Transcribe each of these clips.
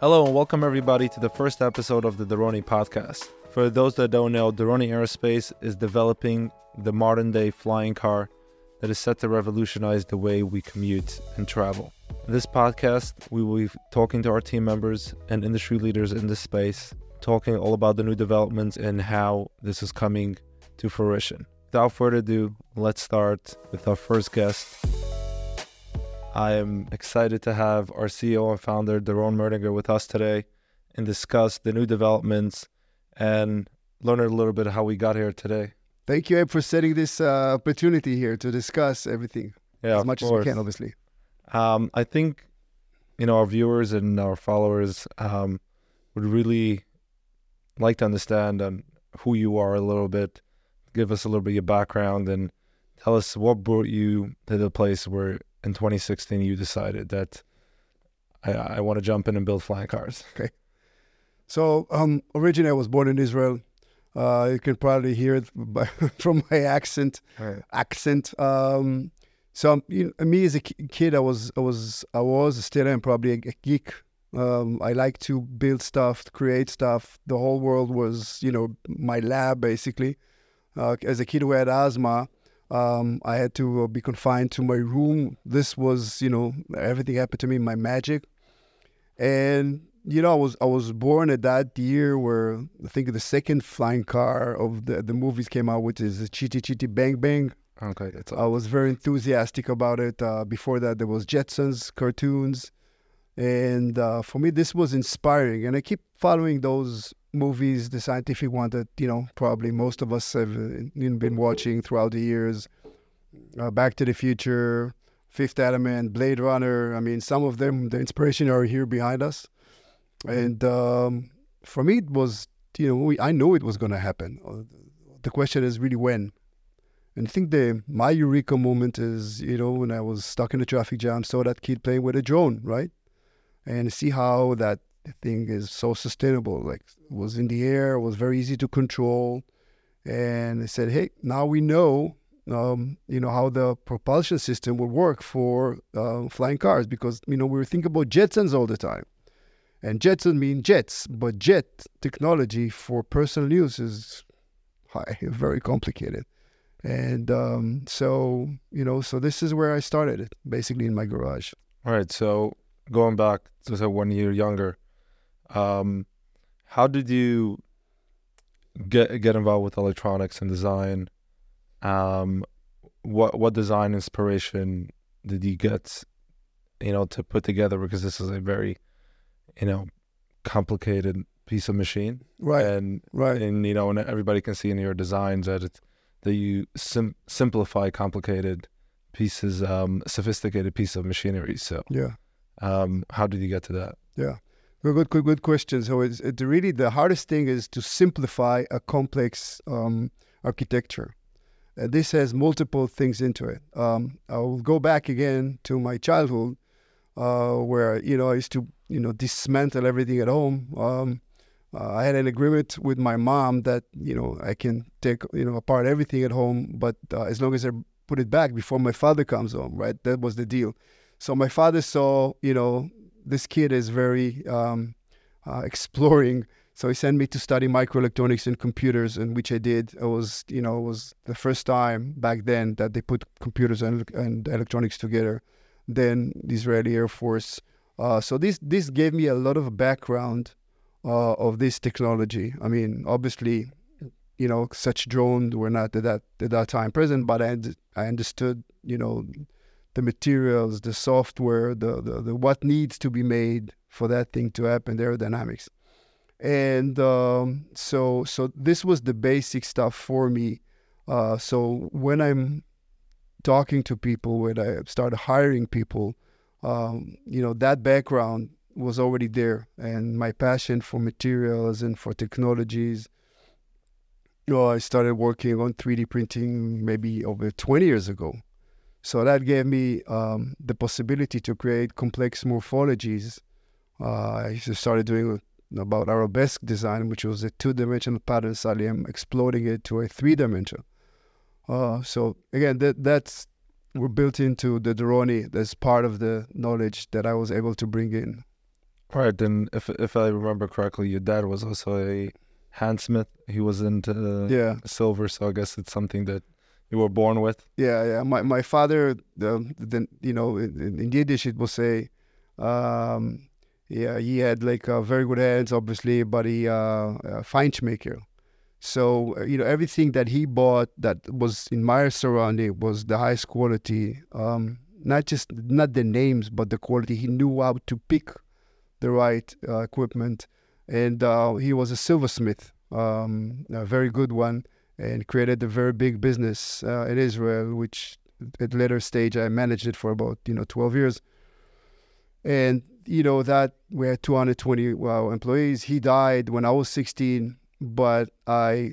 Hello and welcome everybody to the first episode of the Doroni podcast. For those that don't know, Doroni Aerospace is developing the modern day flying car that is set to revolutionize the way we commute and travel. In this podcast, we will be talking to our team members and industry leaders in this space, talking all about the new developments and how this is coming to fruition. Without further ado, let's start with our first guest. I am excited to have our CEO and founder, Doron Merdinger, with us today and discuss the new developments and learn a little bit of how we got here today. Thank you, Abe, for setting this uh, opportunity here to discuss everything Yeah, as much course. as we can, obviously. Um, I think you know our viewers and our followers um, would really like to understand um, who you are a little bit. Give us a little bit of your background and tell us what brought you to the place where in 2016 you decided that I, I want to jump in and build flying cars. Okay. So, um, originally, I was born in Israel. Uh, you can probably hear it by, from my accent. Accent. Um, so, um, you know, me as a kid, I was, I was, I was still am probably a, a geek. Um, I like to build stuff, to create stuff. The whole world was, you know, my lab basically. Uh, as a kid who had asthma, um, I had to uh, be confined to my room. This was, you know, everything happened to me, my magic. And you know, I was I was born at that year where I think the second flying car of the the movies came out, which is Chitty Chitty Bang Bang. Okay, that's I was very enthusiastic about it. Uh, before that, there was Jetsons cartoons, and uh, for me, this was inspiring. And I keep following those movies, the scientific one that you know probably most of us have uh, been watching throughout the years. Uh, Back to the Future, Fifth Element, Blade Runner. I mean, some of them, the inspiration are here behind us. And um, for me, it was you know we, I knew it was going to happen. Uh, The question is really when. And I think the my eureka moment is, you know, when I was stuck in a traffic jam, saw that kid playing with a drone, right? And see how that thing is so sustainable. Like was in the air, was very easy to control. And they said, hey, now we know, um, you know, how the propulsion system would work for uh, flying cars because you know we were thinking about Jetsons all the time. And Jetson mean jets, but jet technology for personal use is high, very complicated. And um, so, you know, so this is where I started basically in my garage. All right. So going back to say one year younger, um, how did you get get involved with electronics and design? Um, what what design inspiration did you get, you know, to put together? Because this is a very, you know, complicated piece of machine, Right, and right. and you know, and everybody can see in your designs that that you sim- simplify complicated pieces, um, sophisticated piece of machinery. So. Yeah. Um, how did you get to that? Good, good, good, good question. So it's it really the hardest thing is to simplify a complex um, architecture. And this has multiple things into it. Um, I will go back again to my childhood, uh, where you know I used to you know dismantle everything at home. Um, uh, I had an agreement with my mom that you know I can take you know apart everything at home, but uh, as long as I put it back before my father comes home, right? That was the deal. So my father saw you know this kid is very um, uh, exploring. So he sent me to study microelectronics and computers, and which I did. It was, you know, it was the first time back then that they put computers and, and electronics together. Then the Israeli Air Force. Uh, so this this gave me a lot of background uh, of this technology. I mean, obviously, you know, such drones were not at that at that time present, but I I understood, you know, the materials, the software, the, the, the what needs to be made for that thing to happen, the aerodynamics. And um, so so this was the basic stuff for me. Uh, so when I'm talking to people, when I started hiring people, um, you know, that background was already there, and my passion for materials and for technologies. You know, I started working on 3D printing maybe over 20 years ago. So that gave me um, the possibility to create complex morphologies. Uh, I started doing about arabesque design, which was a two-dimensional pattern. Suddenly, I'm exploding it to a three-dimensional. Uh, so again, that that's we're built into the Doroni. That's part of the knowledge that I was able to bring in. Right, and if if I remember correctly, your dad was also a handsmith. He was into Yeah. silver, so I guess it's something that you were born with. Yeah, yeah. My my father, the, the you know, in, in Yiddish it will say, um, yeah, he had like uh, very good hands, obviously, but he uh, a Feinschmecker. So uh, you know, everything that he bought that was in my surrounding was the highest quality. Um, not just not the names, but the quality. He knew how to pick the right uh, equipment, and uh, he was a silversmith, um, a very good one and created a very big business uh, in Israel, which at later stage I managed it for about you know 12 years. And you know that we had 220 well, employees. He died when I was 16, but I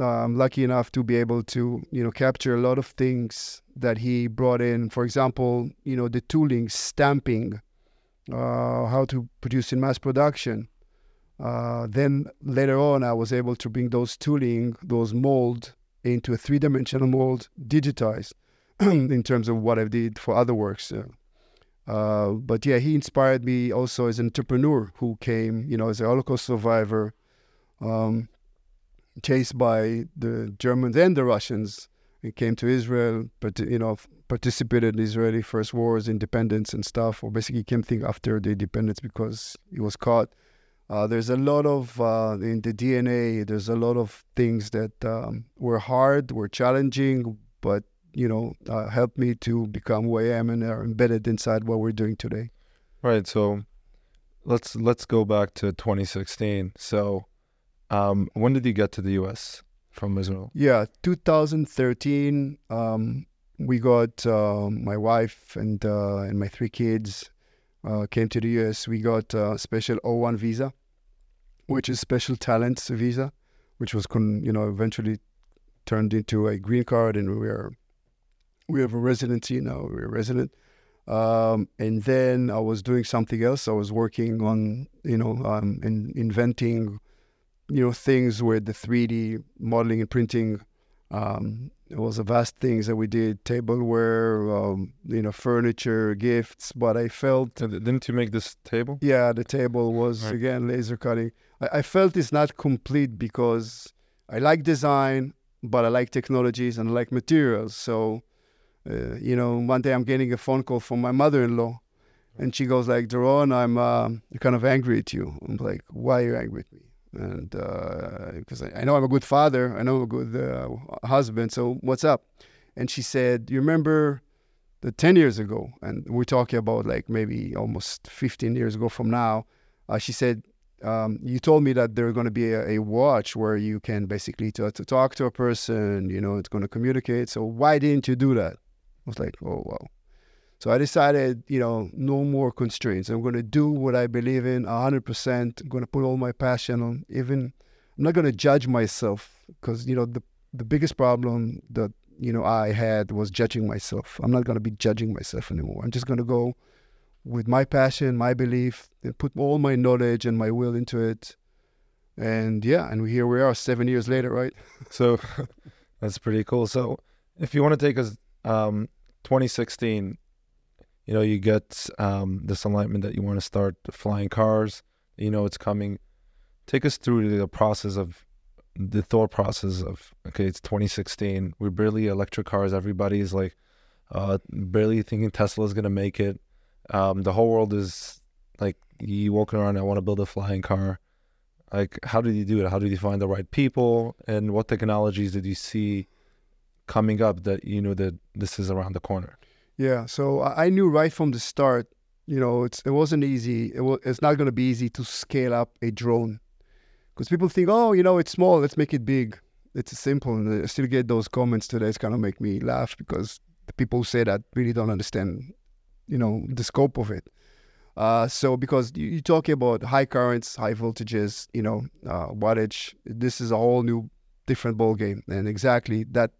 am lucky enough to be able to you know capture a lot of things that he brought in. For example, you know the tooling, stamping, uh, how to produce in mass production. Uh, then later on, I was able to bring those tooling, those mold, into a three-dimensional mold, digitized in terms of what I did for other works. Uh, uh, but yeah, he inspired me also as an entrepreneur who came, you know, as a Holocaust survivor, um, chased by the Germans and the Russians. He came to Israel, but you know, participated in Israeli first wars, independence and stuff, or basically came thing after the independence because he was caught. Uh, there's a lot of uh, in the DNA. There's a lot of things that um, were hard, were challenging, but you know, uh, helped me to become who I am and are embedded inside what we're doing today. Right. So let's let's go back to 2016. So um, when did you get to the U.S. from Israel? Yeah, 2013. Um, we got uh, my wife and uh, and my three kids uh, came to the US. We got a special O1 visa, which is special talents visa, which was con- you know eventually turned into a green card, and we are we have a residency now. We're resident. Um, and then I was doing something else. I was working on you know um, in, inventing you know things with the 3D modeling and printing. Um, it was a vast things that we did tableware um, you know furniture gifts but i felt didn't you make this table? Yeah the table was Right. again laser cutting. I, I felt it's not complete because i like design but i like technologies and i like materials. So uh, you know one day i'm getting a phone call from my mother-in-law and she goes like Doron, i'm uh, kind of angry at you. I'm like why are you angry at me and because I, I know I'm a good father, I know I'm a good uh, husband. So what's up? And she said, "You remember the ten years ago?" And we're talking about like maybe almost fifteen years ago from now. Uh, she said, um, "You told me that there's going to be a, a watch where you can basically to talk to a person. You know, it's going to communicate. So why didn't you do that?" I was like, "Oh wow." So I decided, you know, no more constraints. I'm going to do what I believe in 100%. I'm going to put all my passion on. Even I'm not going to judge myself because, you know, the the biggest problem that, you know, I had was judging myself. I'm not going to be judging myself anymore. I'm just going to go with my passion, my belief, and put all my knowledge and my will into it. And yeah, and here we are 7 years later, right? So that's pretty cool. So if you want to take us um 2016, you know, you get um this enlightenment that you want to start flying cars, you know it's coming. Take us through the process of the thought process of okay, it's 2016. We're barely electric cars. Everybody's like uh barely thinking Tesla's gonna make it. Um the whole world is like you walking around, I want to build a flying car like how did you do it how did you find the right people and what technologies did you see coming up that you knew that this is around the corner Yeah, so I knew right from the start, you know, it's it wasn't easy. It was, it's not going to be easy to scale up a drone because people think, oh, you know, it's small, let's make it big. It's simple, and I still get those comments today. It's kind of make me laugh because the people who say that really don't understand, you know, the scope of it. Uh, so because you, you're talking about high currents, high voltages, you know, uh, wattage, this is a whole new, different ball game, and exactly that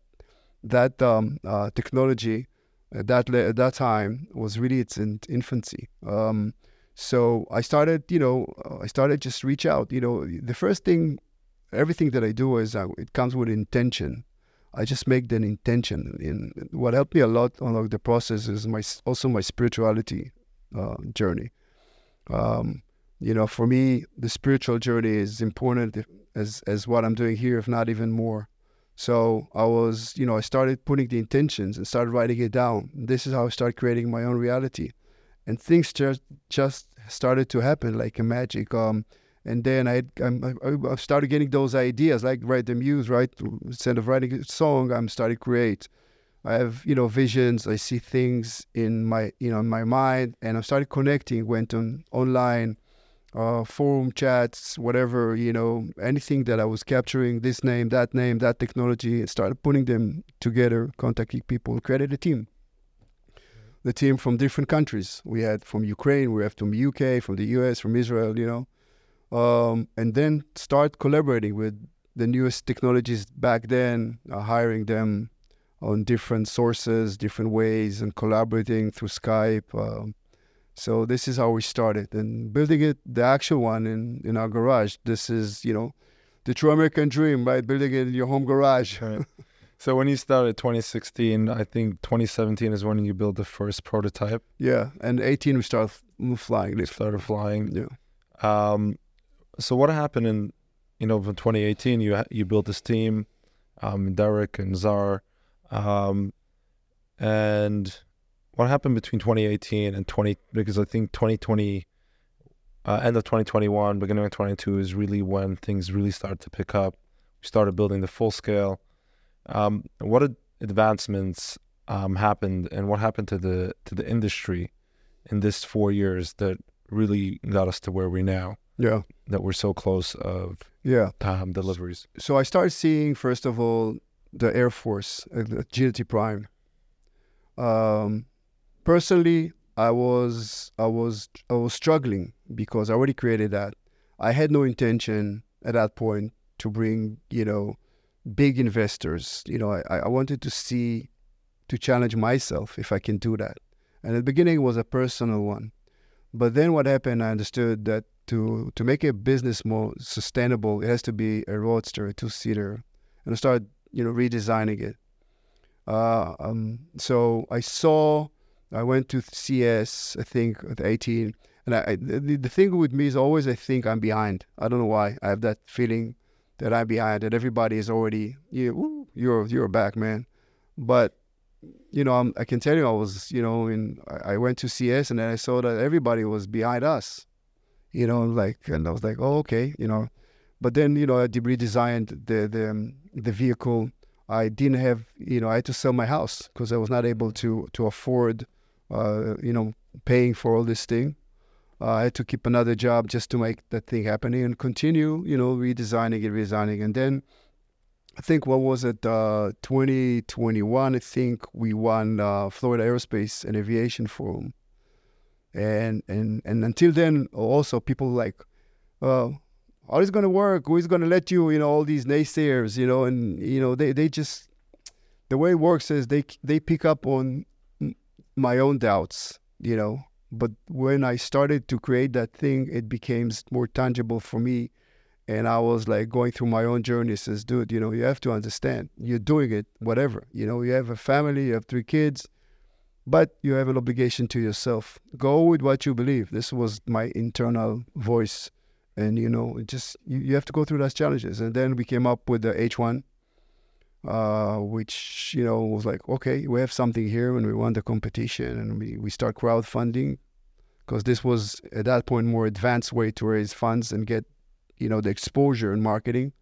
that um, uh, technology at that at that time was really its in infancy. Um, so I started, you know, uh, I started just reach out. You know, the first thing, everything that I do is uh, it comes with intention. I just make an intention. In what helped me a lot along the process is my also my spirituality uh, journey. Um, you know, for me, the spiritual journey is important as as what I'm doing here, if not even more. So I was, you know, I started putting the intentions and started writing it down. This is how I started creating my own reality, and things just just started to happen like a magic. Um, and then I, I, I started getting those ideas, like write the muse, right? Instead of writing a song, I'm starting to create. I have, you know, visions. I see things in my, you know, in my mind, and I started connecting. Went on online, uh, forum chats, whatever, you know, anything that I was capturing, this name, that name, that technology, and started putting them together, contacting people, created a team. The team from different countries. We had from Ukraine, we have from UK, from the US, from Israel, you know um, and then start collaborating with the newest technologies back then, uh, hiring them on different sources, different ways, and collaborating through Skype. Um, so this is how we started, and building it, the actual one in in our garage. This is you know, the true American dream, right? Building it in your home garage. Right. So when you started 2016, I think 2017 is when you built the first prototype. Yeah, and 18 we started flying. Started flying. Yeah. Um, so what happened in, you know, from 2018? You you built this team, um, Derek and Zar, um, and what happened between 2018 and 20? Because I think 2020, uh, end of 2021, beginning of 22 is really when things really started to pick up. We started building the full scale. Um, what advancements um, happened, and what happened to the to the industry in this four years that really got us to where we're now? Yeah. That we're so close of yeah um, deliveries. So I started seeing first of all the Air Force, uh, the Agility Prime. Um, personally, I was I was I was struggling because I already created that. I had no intention at that point to bring you know big investors. You know, I, I wanted to see to challenge myself if I can do that. And at the beginning it was a personal one. But then what happened, I understood that to to make a business more sustainable, it has to be a roadster, a two seater, and I started you know redesigning it. Uh, um, so I saw, I went to CES, I think at 18, and I, the, the thing with me is always I think I'm behind. I don't know why. I have that feeling that I'm behind, that everybody is already you, you're you're back, man. But you know, I'm, i can tell you, I was, you know, in I, I went to CES and then I saw that everybody was behind us you know, like, and I was like, oh, okay, you know. But then, you know, I redesigned the the um, the vehicle. I didn't have, you know, I had to sell my house because I was not able to to afford, uh, you know, paying for all this thing. Uh, I had to keep another job just to make that thing happening and continue, you know, redesigning it, redesigning. And then I think what was it, uh, 2021? I think we won uh, Florida Aerospace and Aviation Forum and and and until then also people like uh how is going to work who is going to let you you know all these naysayers you know and you know they they just the way it works is they they pick up on my own doubts you know but when i started to create that thing it became more tangible for me and i was like going through my own journey says dude you know you have to understand you're doing it whatever you know you have a family you have three kids but you have an obligation to yourself. Go with what you believe. This was my internal voice. And, you know, just you, you have to go through those challenges. And then we came up with the H1, uh, which, you know, was like, okay, we have something here and we won the competition and we, we start crowdfunding because this was at that point more advanced way to raise funds and get, you know, the exposure and marketing.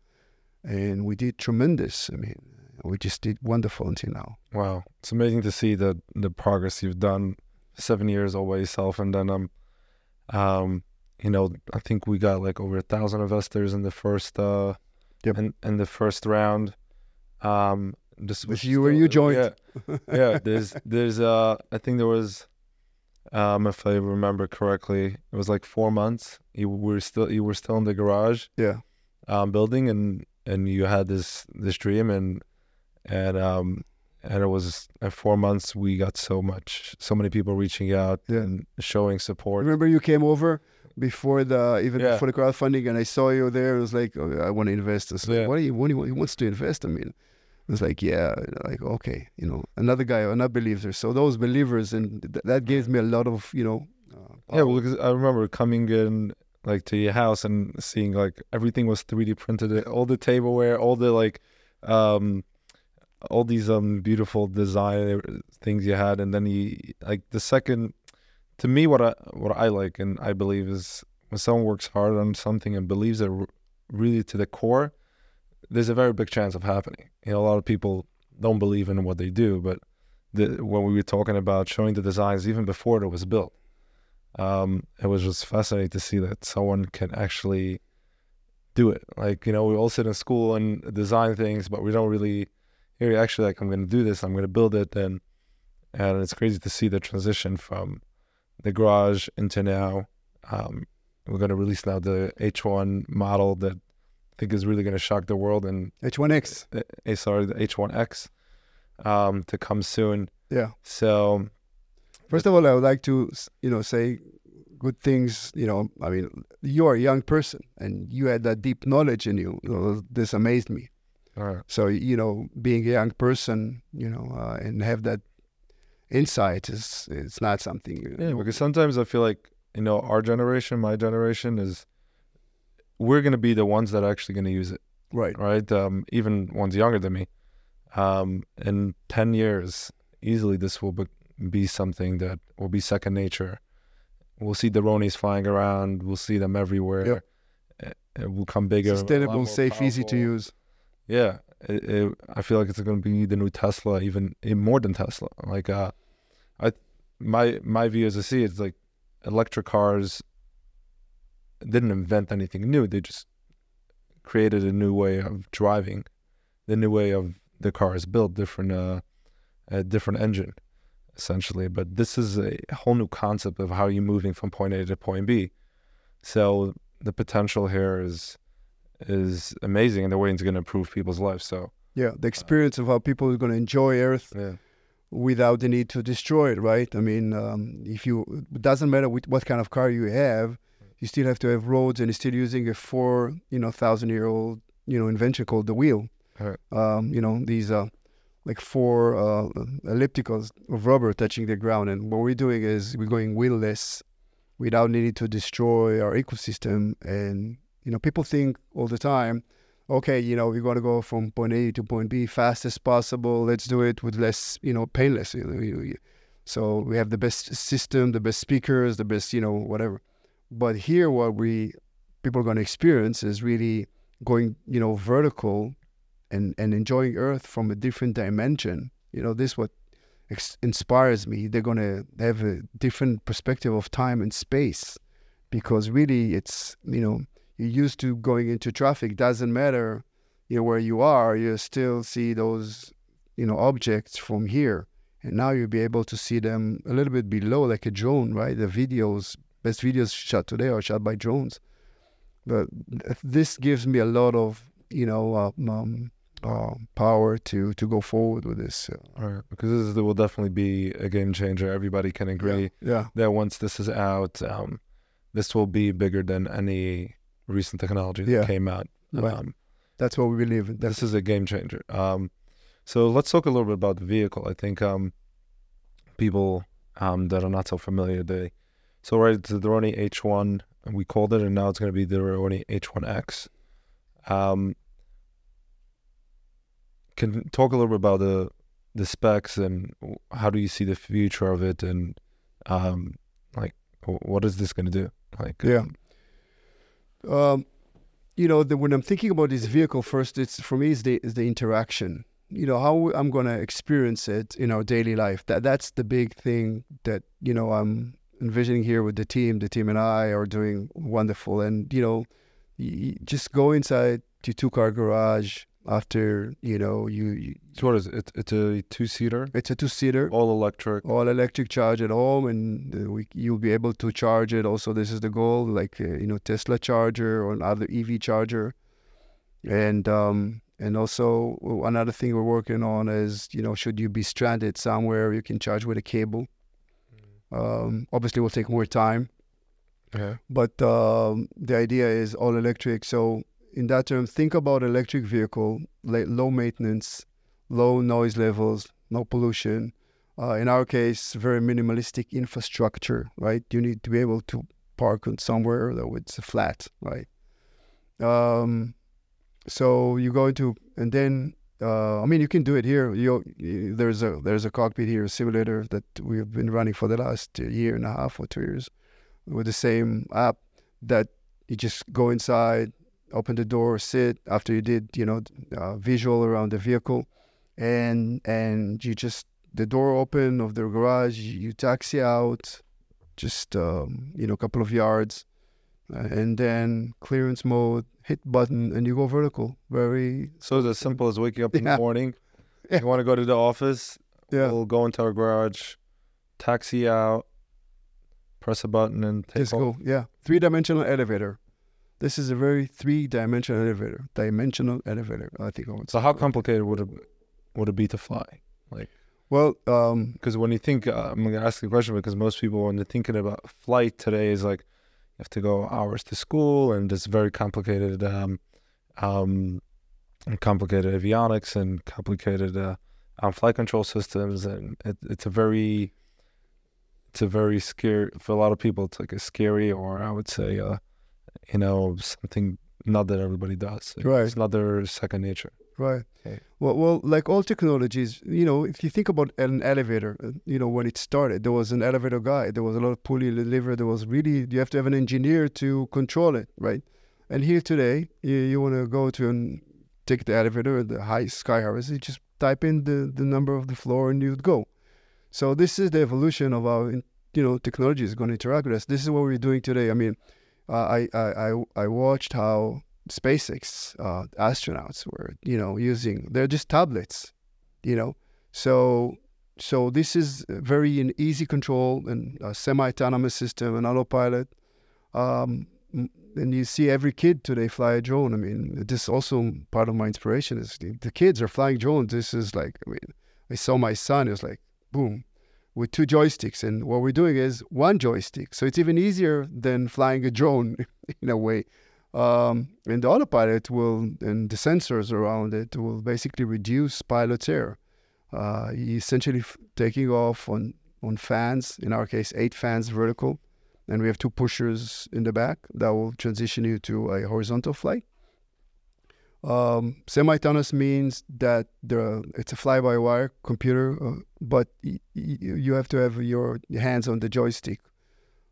And we did tremendous. I mean, we just did wonderful until now. Wow, it's amazing to see the the progress you've done. Seven years all by yourself, and then um, um, you know, I think we got like over a thousand investors in the first uh, yep. in, in the first round. Um, this was you where you joined. Yeah, yeah. There's there's uh, I think there was, um, if I remember correctly, it was like four months. You were still you were still in the garage. Yeah. Um, building and and you had this this dream and and um and it was in four months we got so much so many people reaching out yeah. and showing support remember you came over before the even yeah. before the crowdfunding and i saw you there it was like oh, i want to invest I yeah. like, what do you want? he wants to invest i mean it was like yeah like okay you know another guy another believer so those believers and th- that gave me a lot of you know uh, yeah well because i remember coming in like to your house and seeing like everything was 3D printed, all the tableware, all the like, um, all these um beautiful design things you had, and then you like the second. To me, what I what I like and I believe is when someone works hard on something and believes it r- really to the core, there's a very big chance of happening. You know, a lot of people don't believe in what they do, but the, when we were talking about showing the designs even before it was built, um, it was just fascinating to see that someone can actually do it. Like you know, we all sit in school and design things, but we don't really here. Actually, like I'm going to do this. I'm going to build it, and and it's crazy to see the transition from the garage into now. Um, we're going to release now the H1 model that think is really going to shock the world, and H1X. uh, sorry, the H1X um, to come soon. Yeah. So First of all, I would like to, you know, say good things. You know, I mean, you are a young person, and you had that deep knowledge in you. Know, this amazed me. So, you know, being a young person, you know, uh, and have that insight is it's not something. you yeah, because sometimes I feel like you know our generation, my generation is we're going to be the ones that are actually going to use it. right. right? Um, even ones younger than me. Um, in 10 years, easily this will be, be something that will be second nature. We'll see Doronis flying around. We'll see them everywhere. It, it will come bigger. a Sustainable, more safe, easy to use. Yeah, it, it, I feel like it's going to be the new Tesla, even, even more than Tesla. Like, uh, I, my my view as I see it, it's like electric cars didn't invent anything new. They just created a new way of driving, the new way of the car is built, different, uh, a different engine, essentially. But this is a whole new concept of how you're moving from point A to point B. So the potential here is is amazing, and the way it's going to improve people's lives. So Yeah, the experience of how people are going to enjoy Earth yeah, without the need to destroy it, right? I mean, um, if you, it doesn't matter what kind of car you have, you still have to have roads, and you're still using a four, you know, thousand year old, you know, invention called the wheel. Right. Um, you know, these uh, like four uh, ellipticals of rubber touching the ground, and what we're doing is we're going wheelless, without needing to destroy our ecosystem. And you know, people think all the time, okay, you know, we're going to go from point A to point B fast as possible. Let's do it with less, you know, painless. You know, you- you- So we have the best system, the best speakers, the best, you know, whatever. But here, what we people are going to experience is really going, you know, vertical and and enjoying Earth from a different dimension. You know, this what ex- inspires me. They're going to have a different perspective of time and space, because really, it's you know, you're used to going into traffic. Doesn't matter, you know, where you are. You still see those, you know, objects from here, and now you'll be able to see them a little bit below, like a drone, right? The videos, best videos shot today are shot by drones. But this gives me a lot of, you know, uh, um, uh, power to to go forward with this. Uh, right, because this is, will definitely be a game changer. Everybody can agree yeah, that once this is out, um, this will be bigger than any recent technology that Yeah. came out. Right. Um, that's what we believe. That's this is a game changer. Um, so let's talk a little bit about the vehicle. I think um, people um, that are not so familiar, they so right, it's the Doroni H1, we called it, and now it's going to be the Doroni H1X. Um, can talk a little bit about the the specs and how do you see the future of it, and um, like what is this going to do? Like, Yeah. um, you know, the, when I'm thinking about this vehicle, first, it's for me is the is the interaction. You know how I'm going to experience it in our daily life. That that's the big thing that you know I'm envisioning here with the team. The team and I are doing wonderful, and you know, you just go inside your two car garage after you know you, you so what is it? It's, a two seater, it's a two seater all electric. all electric charge at home and uh, we, you'll be able to charge it also this is the goal like uh, you know tesla charger or another ev charger and um and also another thing we're working on is you know should you be stranded somewhere you can charge with a cable um obviously will take more time Yeah. but um, the idea is all electric. So in that term, think about electric vehicle, low maintenance, low noise levels, no pollution. Uh, in our case, very minimalistic infrastructure, right? You need to be able to park on somewhere that it's flat, right? Um, so you go into and then uh, I mean you can do it here. You, there's a there's a cockpit here, a simulator that we've been running for the last year and a half or two years with the same app that you just go inside, open the door, sit after you did you know uh, visual around the vehicle, and and you just the door open of the garage, you taxi out, just um, you know a couple of yards, and then clearance mode, hit button, and you go vertical. Very So it's as simple as waking up in Yeah. the morning. Yeah. You want to go to the office. yeah. We'll go into our garage, taxi out, press a button, and take Just off. go, yeah. Three dimensional elevator. This is a very three dimensional elevator. Dimensional elevator. I think. I So how complicated would it would it be to fly? Like well, um, Because when you think, uh, I'm gonna ask the question because most people when they're thinking about flight today is like you have to go hours to school and it's very complicated, um, um, complicated avionics and complicated uh, um, flight control systems, and it, it's a very, it's a very scary for a lot of people. It's like a scary, or I would say, uh, you know, something not that everybody does. Right. It's not their second nature. Right. Okay. Well, well, like all technologies, you know, if you think about an elevator, uh, you know, when it started, there was an elevator guy. There was a lot of pulley lever. There was really you have to have an engineer to control it, right? And here today, you, you want to go to and take the elevator, the high sky harvest. You just type in the the number of the floor and you'd go. So this is the evolution of our, you know, technology is going to interact with us. This is what we're doing today. I mean, uh, I, I I I watched how SpaceX uh, astronauts were, you know, using they're just tablets, you know. So so this is very an easy control and a semi-autonomous system, an autopilot. Um, and you see every kid today fly a drone. I mean, this is also part of my inspiration is the, the kids are flying drones. This is like, I mean, I saw my son. It was like, boom, with two joysticks, and what we're doing is one joystick. So it's even easier than flying a drone in a way. Um, and the autopilot will, and the sensors around it will basically reduce pilot's error. Uh, essentially f- taking off on on fans. In our case, eight fans vertical, and we have two pushers in the back that will transition you to a horizontal flight. Um, semi-autonomous means that the it's a fly-by-wire computer, uh, but y- y- you have to have your hands on the joystick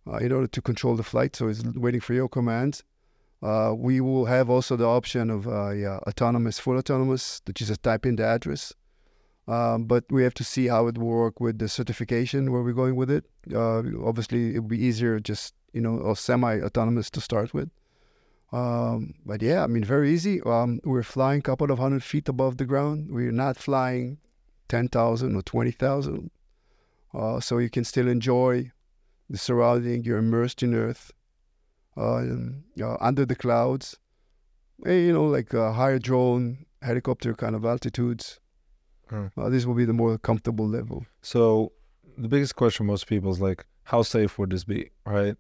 uh, in order to control the flight. So it's waiting for your commands. Uh, we will have also the option of uh, yeah, autonomous, full autonomous, that you just type in the address. Um, but we have to see how it work with the certification where we're going with it. Uh, obviously, it would be easier just you know or semi-autonomous to start with. Um, but yeah, I mean, very easy. Um, we're flying a couple of hundred feet above the ground. We're not flying ten thousand or twenty thousand, uh, so you can still enjoy the surrounding. You're immersed in Earth, uh, uh, under the clouds. Eh, you know, like uh, higher drone, helicopter kind of altitudes. Uh, this will be the more comfortable level. So the biggest question most people is like, how safe would this be, right?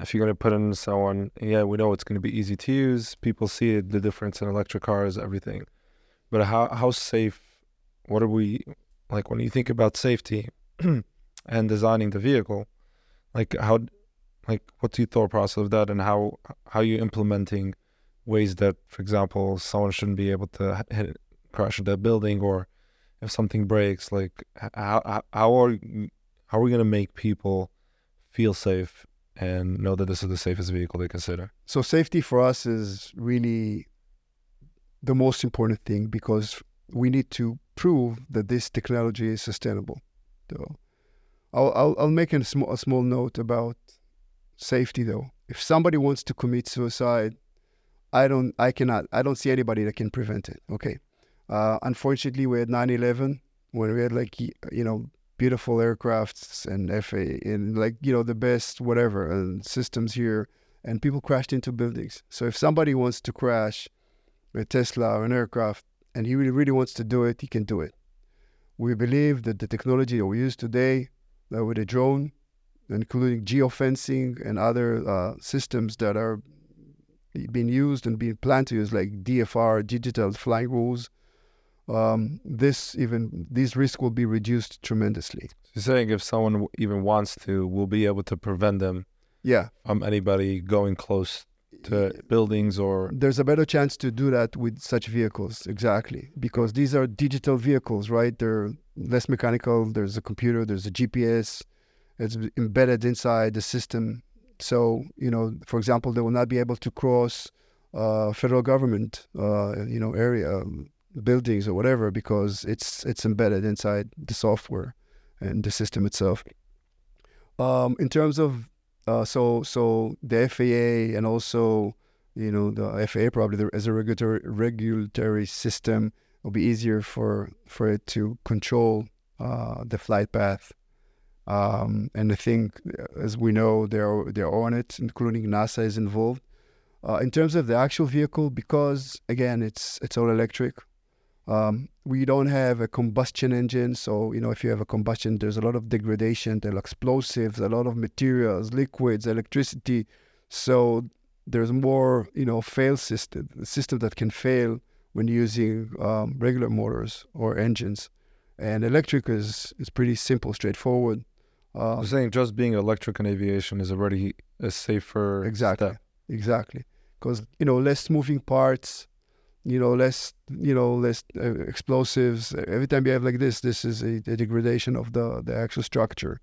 If you're gonna put in someone, yeah, we know it's gonna be easy to use. People see it, the difference in electric cars, everything. But how how safe? What are we like when you think about safety and designing the vehicle? Like how, like what's your thought process of that, and how how you implementing ways that, for example, someone shouldn't be able to hit, crash a building or if something breaks, like how how- are how are we gonna make people feel safe and know that this is the safest vehicle they consider? So safety for us is really the most important thing because we need to prove that this technology is sustainable. So I'll I'll, I'll make a small a small note about safety though. If somebody wants to commit suicide, I don't I cannot I don't see anybody that can prevent it. Okay. Uh, unfortunately, we had 9/11 when we had like you know beautiful aircrafts and FA and like you know the best whatever and systems here and people crashed into buildings. So if somebody wants to crash a Tesla or an aircraft and he really, really wants to do it, he can do it. We believe that the technology that we use today uh, with a drone, including geofencing and other uh, systems that are being used and being planned to use, like DFR, digital flying rules, um, this even these risks will be reduced tremendously. You're saying if someone even wants to, we'll be able to prevent them Yeah, from anybody going close to buildings or there's a better chance to do that with such vehicles exactly because these are digital vehicles right? They're less mechanical there's a computer there's a gps it's embedded inside the system so you know for example they will not be able to cross uh, federal government uh, you know area um, buildings or whatever because it's it's embedded inside the software and the system itself um, in terms of uh, so so the FAA and also you know the FAA probably the, as a regulatory regulatory system will be easier for for it to control uh, the flight path. Um, and I think, as we know, they're they're on it, including NASA is involved. Uh, in terms of the actual vehicle, because again, it's it's all electric. Um, we don't have a combustion engine, so you know if you have a combustion, there's a lot of degradation, there are explosives, a lot of materials, liquids, electricity. So there's more, you know, fail system, system that can fail when using um, regular motors or engines. And electric is is pretty simple, straightforward. Uh, I'm saying just being electric in aviation is already a safer exactly, step. exactly, because you know less moving parts you know, less, you know, less uh, explosives. Every time you have like this, this is a, a degradation of the the actual structure.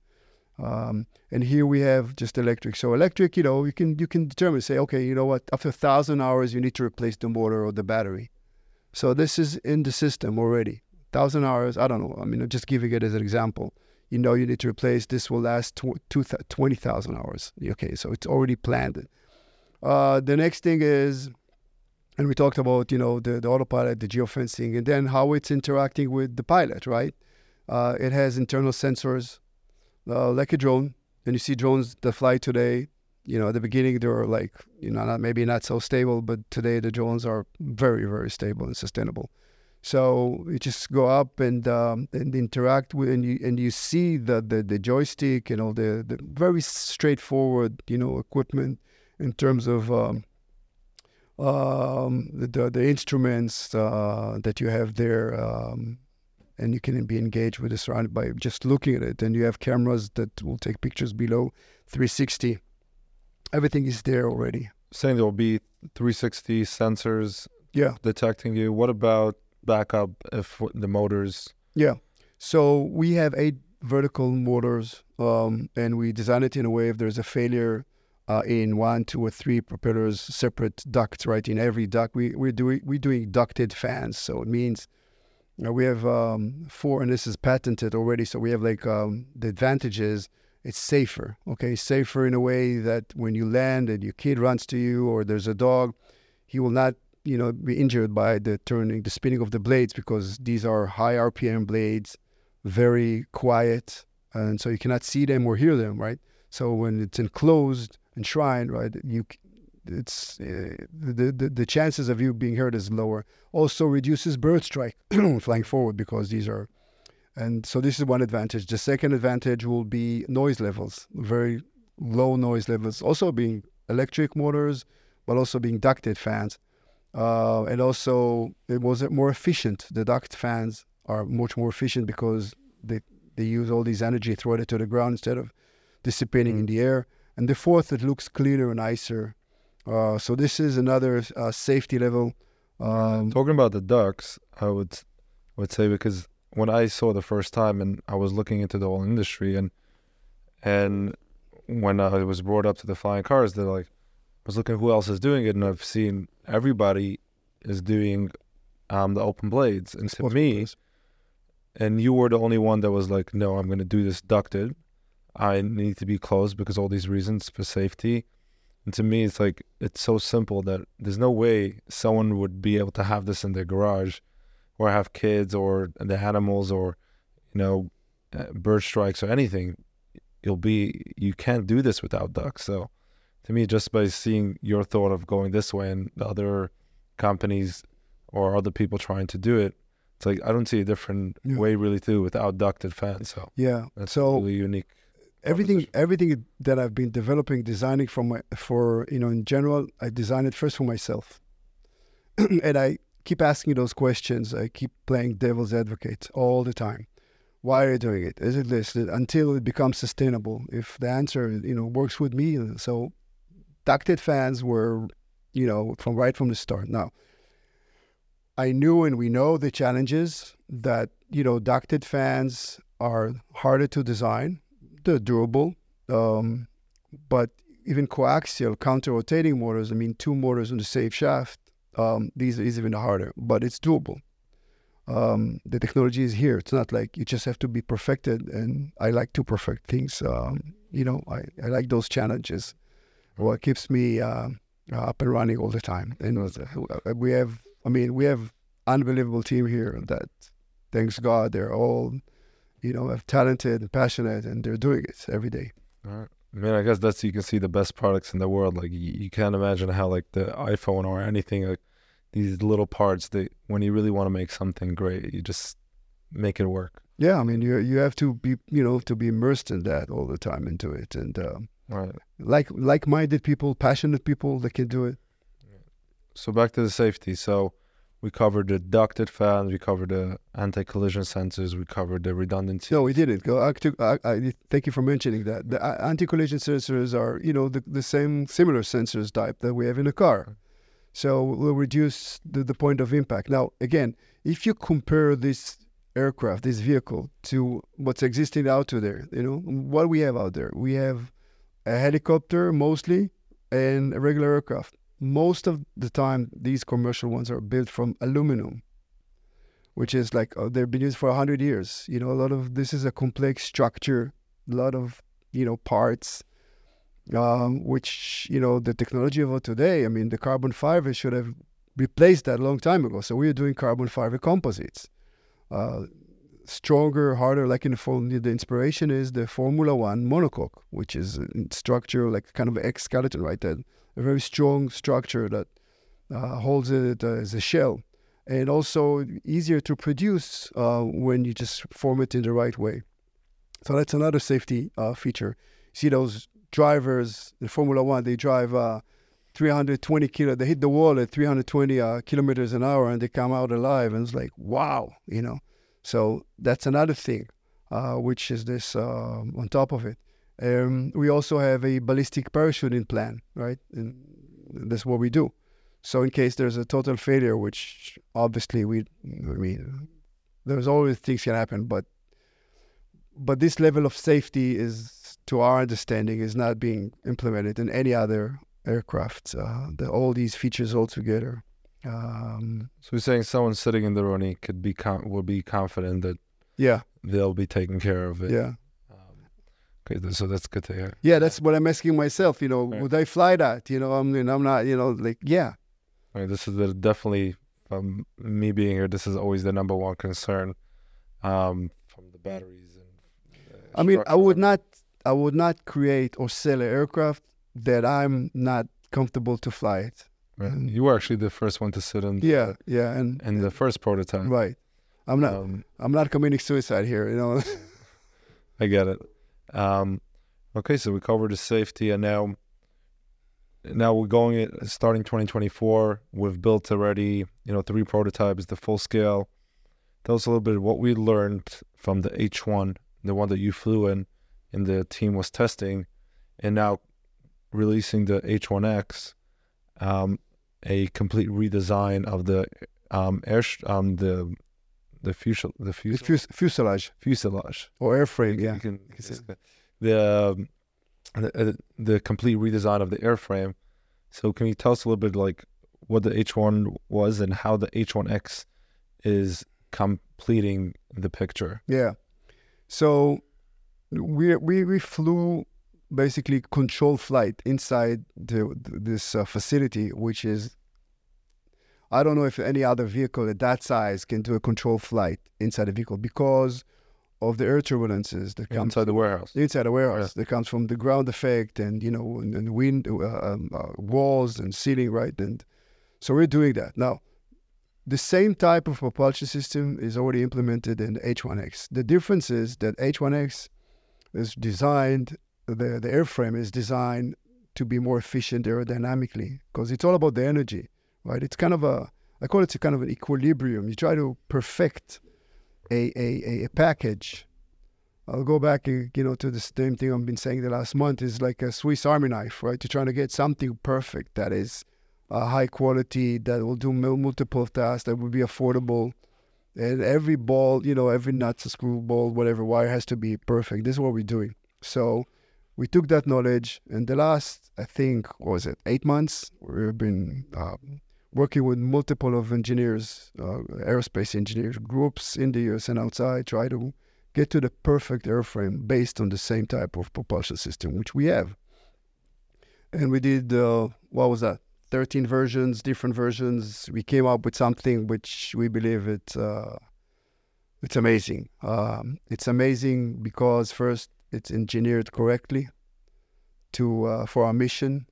Um, and here we have just electric. So electric, you know, you can you can determine, say, okay, you know what, after a thousand hours, you need to replace the motor or the battery. So this is in the system already. Thousand hours, I don't know. I mean, just giving it as an example. You know, you need to replace. This will last tw- 20,000 hours. Okay, so it's already planned. Uh, the next thing is and we talked about you know the, the autopilot the geofencing and then how it's interacting with the pilot right uh, it has internal sensors uh, like a drone and you see drones that fly today you know at the beginning they were like you know not, maybe not so stable but today the drones are very very stable and sustainable so you just go up and um, and interact with and you and you see the the, the joystick and all the, the very straightforward you know equipment in terms of um, um, the, the instruments uh, that you have there, um, and you can be engaged with the surrounding by just looking at it. And you have cameras that will take pictures below 360. Everything is there already. Saying there will be 360 sensors yeah. detecting you. What about backup if the motors? Yeah. So we have eight vertical motors, um, and we design it in a way if there's a failure uh, in one, two, or three propellers, separate ducts, right? In every duct, we we're doing we're doing ducted fans, so it means we have um, four, and this is patented already. So we have like um, the advantages. It's safer, okay? Safer in a way that when you land and your kid runs to you, or there's a dog, he will not, you know, be injured by the turning, the spinning of the blades because these are high RPM blades, very quiet, and so you cannot see them or hear them, right? So when it's enclosed, enshrined, right? You, it's uh, the, the the chances of you being hurt is lower. Also reduces bird strike flying forward because these are, and so this is one advantage. The second advantage will be noise levels, very low noise levels. Also being electric motors, but also being ducted fans, uh, and also it was more efficient. The duct fans are much more efficient because they they use all this energy throw it to the ground instead of dissipating mm. in the air and the fourth it looks cleaner and nicer. Uh, so this is another uh, safety level. Um, Talking about the ducks, I would would say because when I saw the first time and I was looking into the whole industry and and when I was brought up to the flying cars, they're like, was looking who else is doing it, and I've seen everybody is doing um, the open blades, and to me, and you were the only one that was like, no, I'm going to do this ducted, I need to be closed because all these reasons for safety. And to me, it's like it's so simple that there's no way someone would be able to have this in their garage, or have kids, or the animals, or you know, uh, bird strikes or anything. You'll be you can't do this without ducks. So, to me, just by seeing your thought of going this way and the other companies or other people trying to do it, it's like I don't see a different yeah. way really to without ducted fans. So yeah, that's so really unique everything everything that I've been developing, designing for my for you know in general, I design it first for myself, and I keep asking those questions. I keep playing devil's advocate all the time. Why are you doing it? Is it listed until it becomes sustainable? If the answer, you know, works with me, so ducted fans were, you know, from right from the start. Now, I knew and we know the challenges that you know ducted fans are harder to design. They're durable, um, but even coaxial counter-rotating motors. I mean, two motors on the same shaft. Um, these are even harder, but it's doable. Um, the technology is here. It's not like you just have to be perfected. And I like to perfect things. Um, you know, I, I like those challenges. What keeps me uh, up and running all the time. And uh, we have, I mean, we have unbelievable team here that, thanks God, they're all, you know, talented and passionate, and they're doing it every day. All right. I mean, I guess that's you can see the best products in the world. Like you, you can't imagine how like the iPhone or anything like these little parts that when you really want to make something great, you just make it work. Yeah, I mean, you you have to be you know to be immersed in that all the time into it, and um, right. like like-minded people, passionate people that can do it. So back to the safety. So we covered the ducted fans, we covered the anti-collision sensors, we covered the redundancy. No, we didn't. Go. I, I, I, thank you for mentioning that. The uh, anti-collision sensors are, you know, the, the same similar sensors type that we have in a car. So we'll reduce the, the point of impact. Now, again, if you compare this aircraft, this vehicle, to what's existing out there, you know, what we have out there, we have a helicopter mostly and a regular aircraft. Most of the time these commercial ones are built from aluminum which is like oh, they've been used for 100 years. You know a lot of this is a complex structure a lot of you know parts um, which you know the technology of today i mean the carbon fiber should have replaced that a long time ago. So we are doing carbon fiber composites uh, stronger harder like in the form the inspiration is the formula one monocoque which is structure like kind of exoskeleton right there a very strong structure that uh, holds it as a shell, and also easier to produce uh, when you just form it in the right way. So that's another safety uh, feature. See those drivers in Formula One, they drive uh, 320 kilo, they hit the wall at 320 uh, kilometers an hour and they come out alive, and it's like wow, you know. So that's another thing, uh, which is this on top of it. Um, we also have a ballistic parachuting plan, right? And that's what we do. So in case there's a total failure, which obviously we, I mean, there's always things can happen, but but this level of safety is, to our understanding, is not being implemented in any other aircraft. Uh, the, all these features all together. Um, so you're saying someone sitting in Doroni could be com- will be confident that yeah they'll be taken care of it. Yeah. Okay, so that's good to hear. Yeah, that's what I'm asking myself. You know, right. would I fly that? You know, I mean, I'm not. You know, like yeah. This is the, definitely from me being here. This is always the number one concern um, from the batteries and. I mean, I would not. I would not create or sell an aircraft that I'm not comfortable to fly it. Right. You were actually the first one to sit in. Yeah, yeah, and and the first prototype. Right. I'm not. Um, I'm not committing suicide here. You know. I get it. Um, okay, so we covered the safety, and now now we're going starting 2024. We've built already, you know, three prototypes, the full scale. Tell us a little bit what we learned from the H1, the one that you flew in, and the team was testing, and now releasing the H1X, um, a complete redesign of the um, air um, the the fuselage, the fuselage, fuselage, fuselage, or airframe. Yeah, can, the, um, the uh, the complete redesign of the airframe. So, can you tell us a little bit like what the H1 was and how the H1X is completing the picture? Yeah. So, we we we flew basically control flight inside the, this uh, facility, which is I don't know if any other vehicle at that size can do a control flight inside a vehicle because of the air turbulences that come inside the warehouse. Inside the warehouse yeah. that comes from the ground effect and you know and, and wind uh, um, uh, walls and ceiling, right? And so we're doing that now. The same type of propulsion system is already implemented in H1X. The difference is that H1X is designed, the, the airframe is designed to be more efficient aerodynamically because it's all about the energy right? It's kind of a, I call it a kind of an equilibrium. You try to perfect a, a, a package I'll go back, you know, to the same thing I've been saying the last month is like a Swiss Army knife, right? To trying to get something perfect that is uh, high quality, that will do multiple tasks, that will be affordable. And every ball, you know, every nut, screw, ball, whatever wire has to be perfect. This is what we're doing. So we took that knowledge, and the last, I think, was it eight months? We've been uh, working with multiple of engineers, uh, aerospace engineers, groups in the US and outside, try to get to the perfect airframe based on the same type of propulsion system, which we have. And we did, uh, what was that? 13 versions, different versions. We came up with something which we believe it, uh, it's amazing. Um, it's amazing because first, it's engineered correctly to uh, for our mission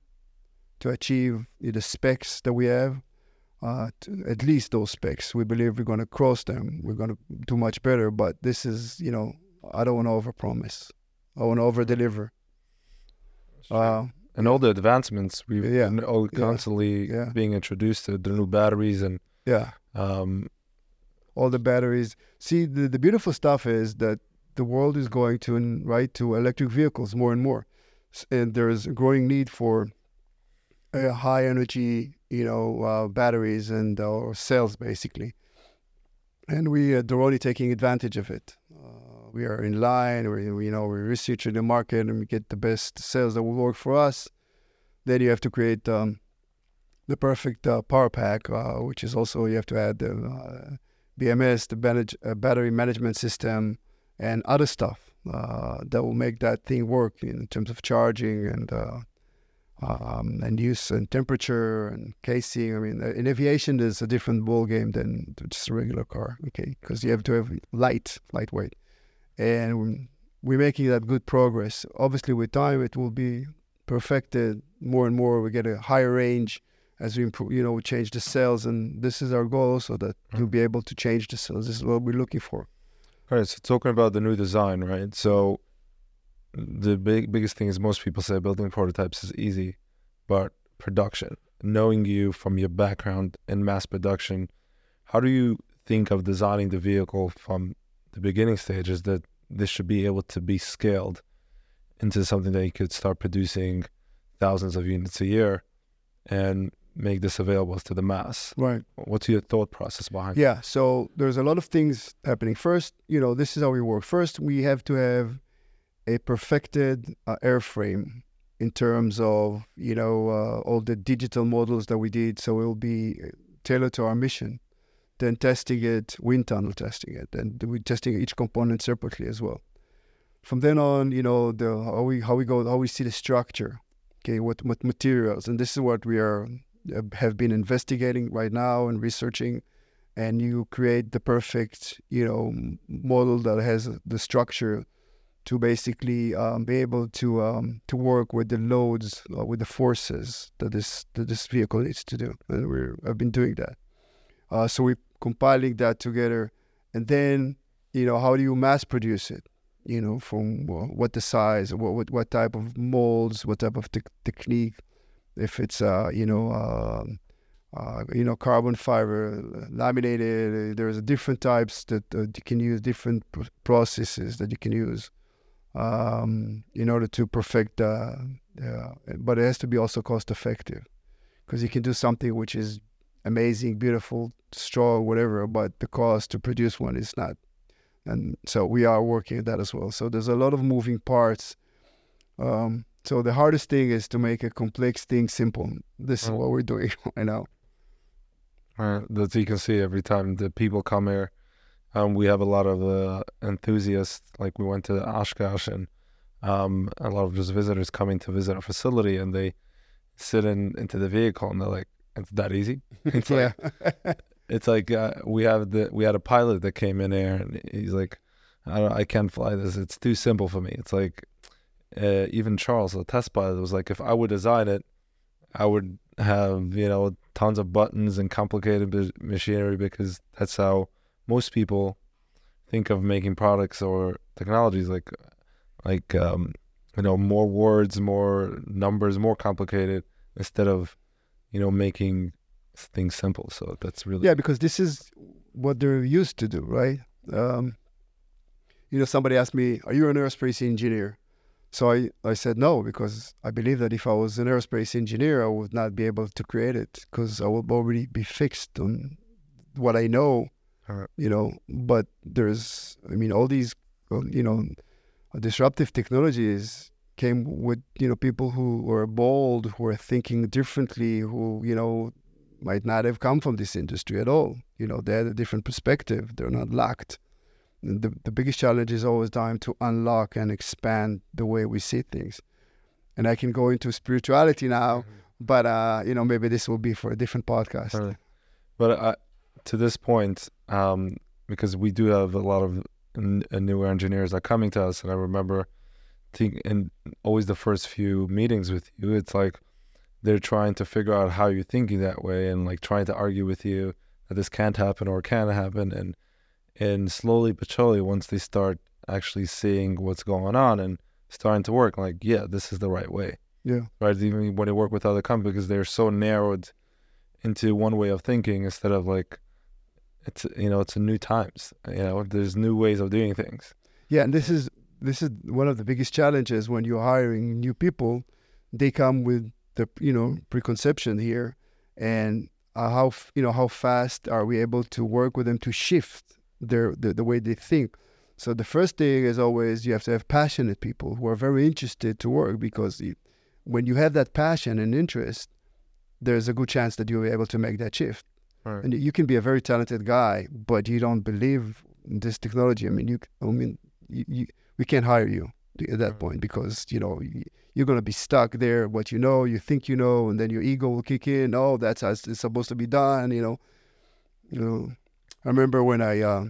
to achieve the specs that we have uh, at least those specs. We believe we're going to cross them. We're going to do much better. But this is, you know, I don't want to overpromise. I want to overdeliver. Uh, and all the advancements we've yeah, all constantly yeah, yeah. being introduced to the new batteries and yeah, um, all the batteries. See, the, the beautiful stuff is that the world is going to right to electric vehicles more and more, and there's a growing need for a high energy you know, uh, batteries and uh, or cells basically. And we are already taking advantage of it. Uh, we are in line. We, you know, we're researching the market and we get the best cells that will work for us. Then you have to create um, the perfect uh, power pack, uh, which is also you have to add the uh, BMS, the manage, battery management system, and other stuff that will make that thing work in terms of charging and um, and use and temperature and casing. I mean, uh, in aviation, there's a different ball game than just a regular car. Okay, because you have to have light, lightweight, and we're making that good progress. Obviously, with time, it will be perfected more and more. We get a higher range as we improve. You know, we change the cells, and this is our goal, so that mm-hmm. you'll be able to change the cells. This is what we're looking for. All right. So talking about the new design, right? So the big biggest thing is most people say building prototypes is easy, but production, knowing you from your background in mass production, how do you think of designing the vehicle from the beginning stages that this should be able to be scaled into something that you could start producing thousands of units a year and make this available to the mass. Right. What's your thought process behind Yeah, so there's a lot of things happening. First, you know, this is how we work. First, we have to have a perfected uh, airframe in terms of you know uh, all the digital models that we did. So it will be tailored to our mission. Then testing it, wind tunnel testing it, and we testing each component separately as well. From then on, you know the how we how we go how we see the structure. Okay, what what materials, and this is what we are uh, have been investigating right now and researching and you create the perfect you know model that has the structure to basically um, be able to um, to work with the loads, uh, with the forces that this that this vehicle needs to do, and we're I've been doing that. Uh, so we're compiling that together, and then you know how do you mass produce it? You know from well, what the size, what, what what type of molds, what type of te- technique, if it's uh you know. Um, uh, you know, carbon fiber, laminated. There's different types that uh, you can use, different pr- processes that you can use um, in order to perfect the, the, but it has to be also cost effective because you can do something which is amazing, beautiful, strong, whatever, but the cost to produce one is not. And so we are working at that as well. So there's a lot of moving parts. Um, so the hardest thing is to make a complex thing simple. This is what we're doing right now. Right. That you can see every time the people come here um, we have a lot of uh, enthusiasts. Like we went to Oshkosh, and um, a lot of just visitors coming to visit our facility, and they sit in into the vehicle, and they're like, "It's that easy." It's like, it's like uh, we have the we had a pilot that came in here, and he's like, "I don't, I can't fly this. It's too simple for me." It's like uh, even Charles, the test pilot, was like, "If I would design it, I would have you know tons of buttons and complicated machinery because that's how." most people think of making products or technologies like like um, you know more words, more numbers, more complicated instead of you know making things simple. So that's really yeah, because this is what they're used to do, right? Um, you know, somebody asked me, "Are you an aerospace engineer?" So I, I said no because I believe that if I was an aerospace engineer, I would not be able to create it because I would already be fixed on what I know, Alright. you know. But there's, I mean, all these, you know, disruptive technologies came with, you know, people who were bold, who were thinking differently, who, you know, might not have come from this industry at all. You know, they had a different perspective. They're not locked. And the, the biggest challenge is always time to unlock and expand the way we see things. And I can go into spirituality now, but uh, you know, maybe this will be for a different podcast. But uh, to this point, um, because we do have a lot of n- uh, newer engineers that are coming to us, and I remember, think, in always the first few meetings with you, it's like they're trying to figure out how you're thinking that way, and like trying to argue with you that this can't happen or can happen, and and slowly but surely, once they start actually seeing what's going on and starting to work, like yeah, this is the right way Yeah. right? Even when you work with other companies, because they're so narrowed into one way of thinking instead of like, it's you know, it's a new times. You know, there's new ways of doing things. Yeah, and this is this is one of the biggest challenges when you're hiring new people. They come with the you know preconception here, and uh, how f- you know how fast are we able to work with them to shift their the, the way they think. So the first thing is always you have to have passionate people who are very interested to work because you, when you have that passion and interest, there's a good chance that you'll be able to make that shift. Right. And you can be a very talented guy, but you don't believe in this technology. I mean, you. I mean, you, you, we can't hire you at that Right. point because you know you're gonna be stuck there. What you know, you think you know, and then your ego will kick in. Oh, that's how it's supposed to be done. You know. You know. I remember when I uh,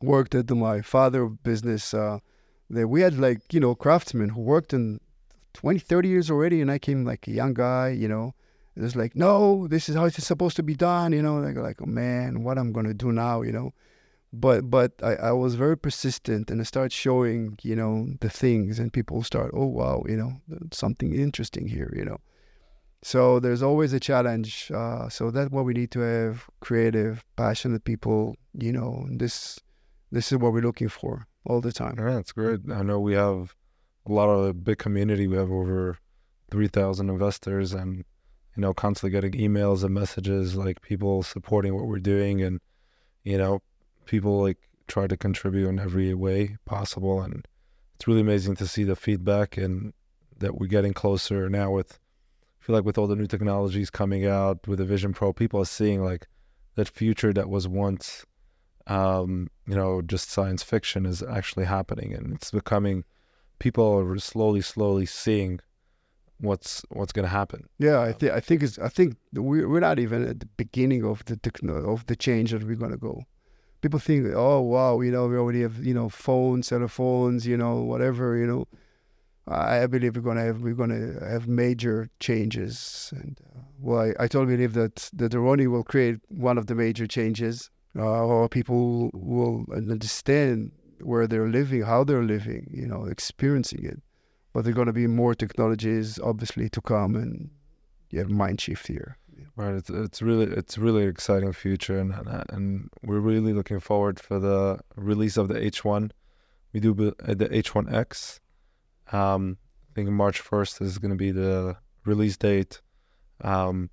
worked at my father business. Uh, that we had like you know craftsmen who worked in 20, 30 years already, and I came like a young guy. You know. It was like, no, this is how it's supposed to be done, you know. Like, like, oh man, what I'm gonna do now, you know. But but I, I was very persistent, and I started showing, you know, the things, and people start, oh wow, you know, something interesting here, you know. So there's always a challenge. Uh, so that's what we need to have: creative, passionate people. You know, this this is what we're looking for all the time. Yeah, it's great. I know we have a lot of a big community. We have over three thousand investors, and you know, constantly getting emails and messages like people supporting what we're doing, and you know, people like try to contribute in every way possible, and it's really amazing to see the feedback and that we're getting closer now with. Feel like with all the new technologies coming out with the Vision Pro, people are seeing like that future that was once um, you know, just science fiction is actually happening, and it's becoming. People are slowly, slowly seeing what's what's going to happen. Yeah, I think I think it's I think we we're not even at the beginning of the techno of the change that we're gonna go. People think, oh wow, you know, we already have you know phones, cell phones, you know, whatever, you know. I believe we're gonna have we're gonna have major changes, and uh, well, I, I totally believe that the Doroni will create one of the major changes, uh, or people will understand where they're living, how they're living, you know, experiencing it but there are to be more technologies obviously to come and you have mind shift here Right. It's it's really it's really exciting future, and and, and we're really looking forward for the release of the H1. We do uh, the H1X. Um, I think March first is going to be the release date. Um,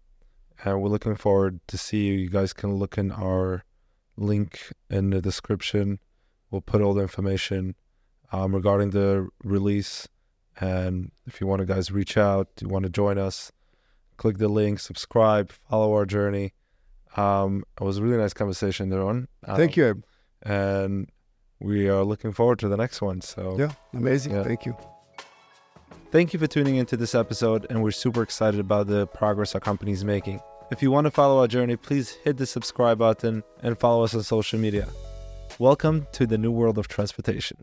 and we're looking forward to see you. You guys can look in our link in the description. We'll put all the information um, regarding the release. And if you want to guys reach out, you want to join us, click the link, subscribe, follow our journey. Um, it was a really nice conversation Doron. thank you And we are looking forward to the next one. So yeah amazing Yeah. thank you Thank you for tuning into this episode, and we're super excited about the progress our company is making. If you want to follow our journey, please hit the subscribe button and follow us on social media. Welcome to the new world of transportation.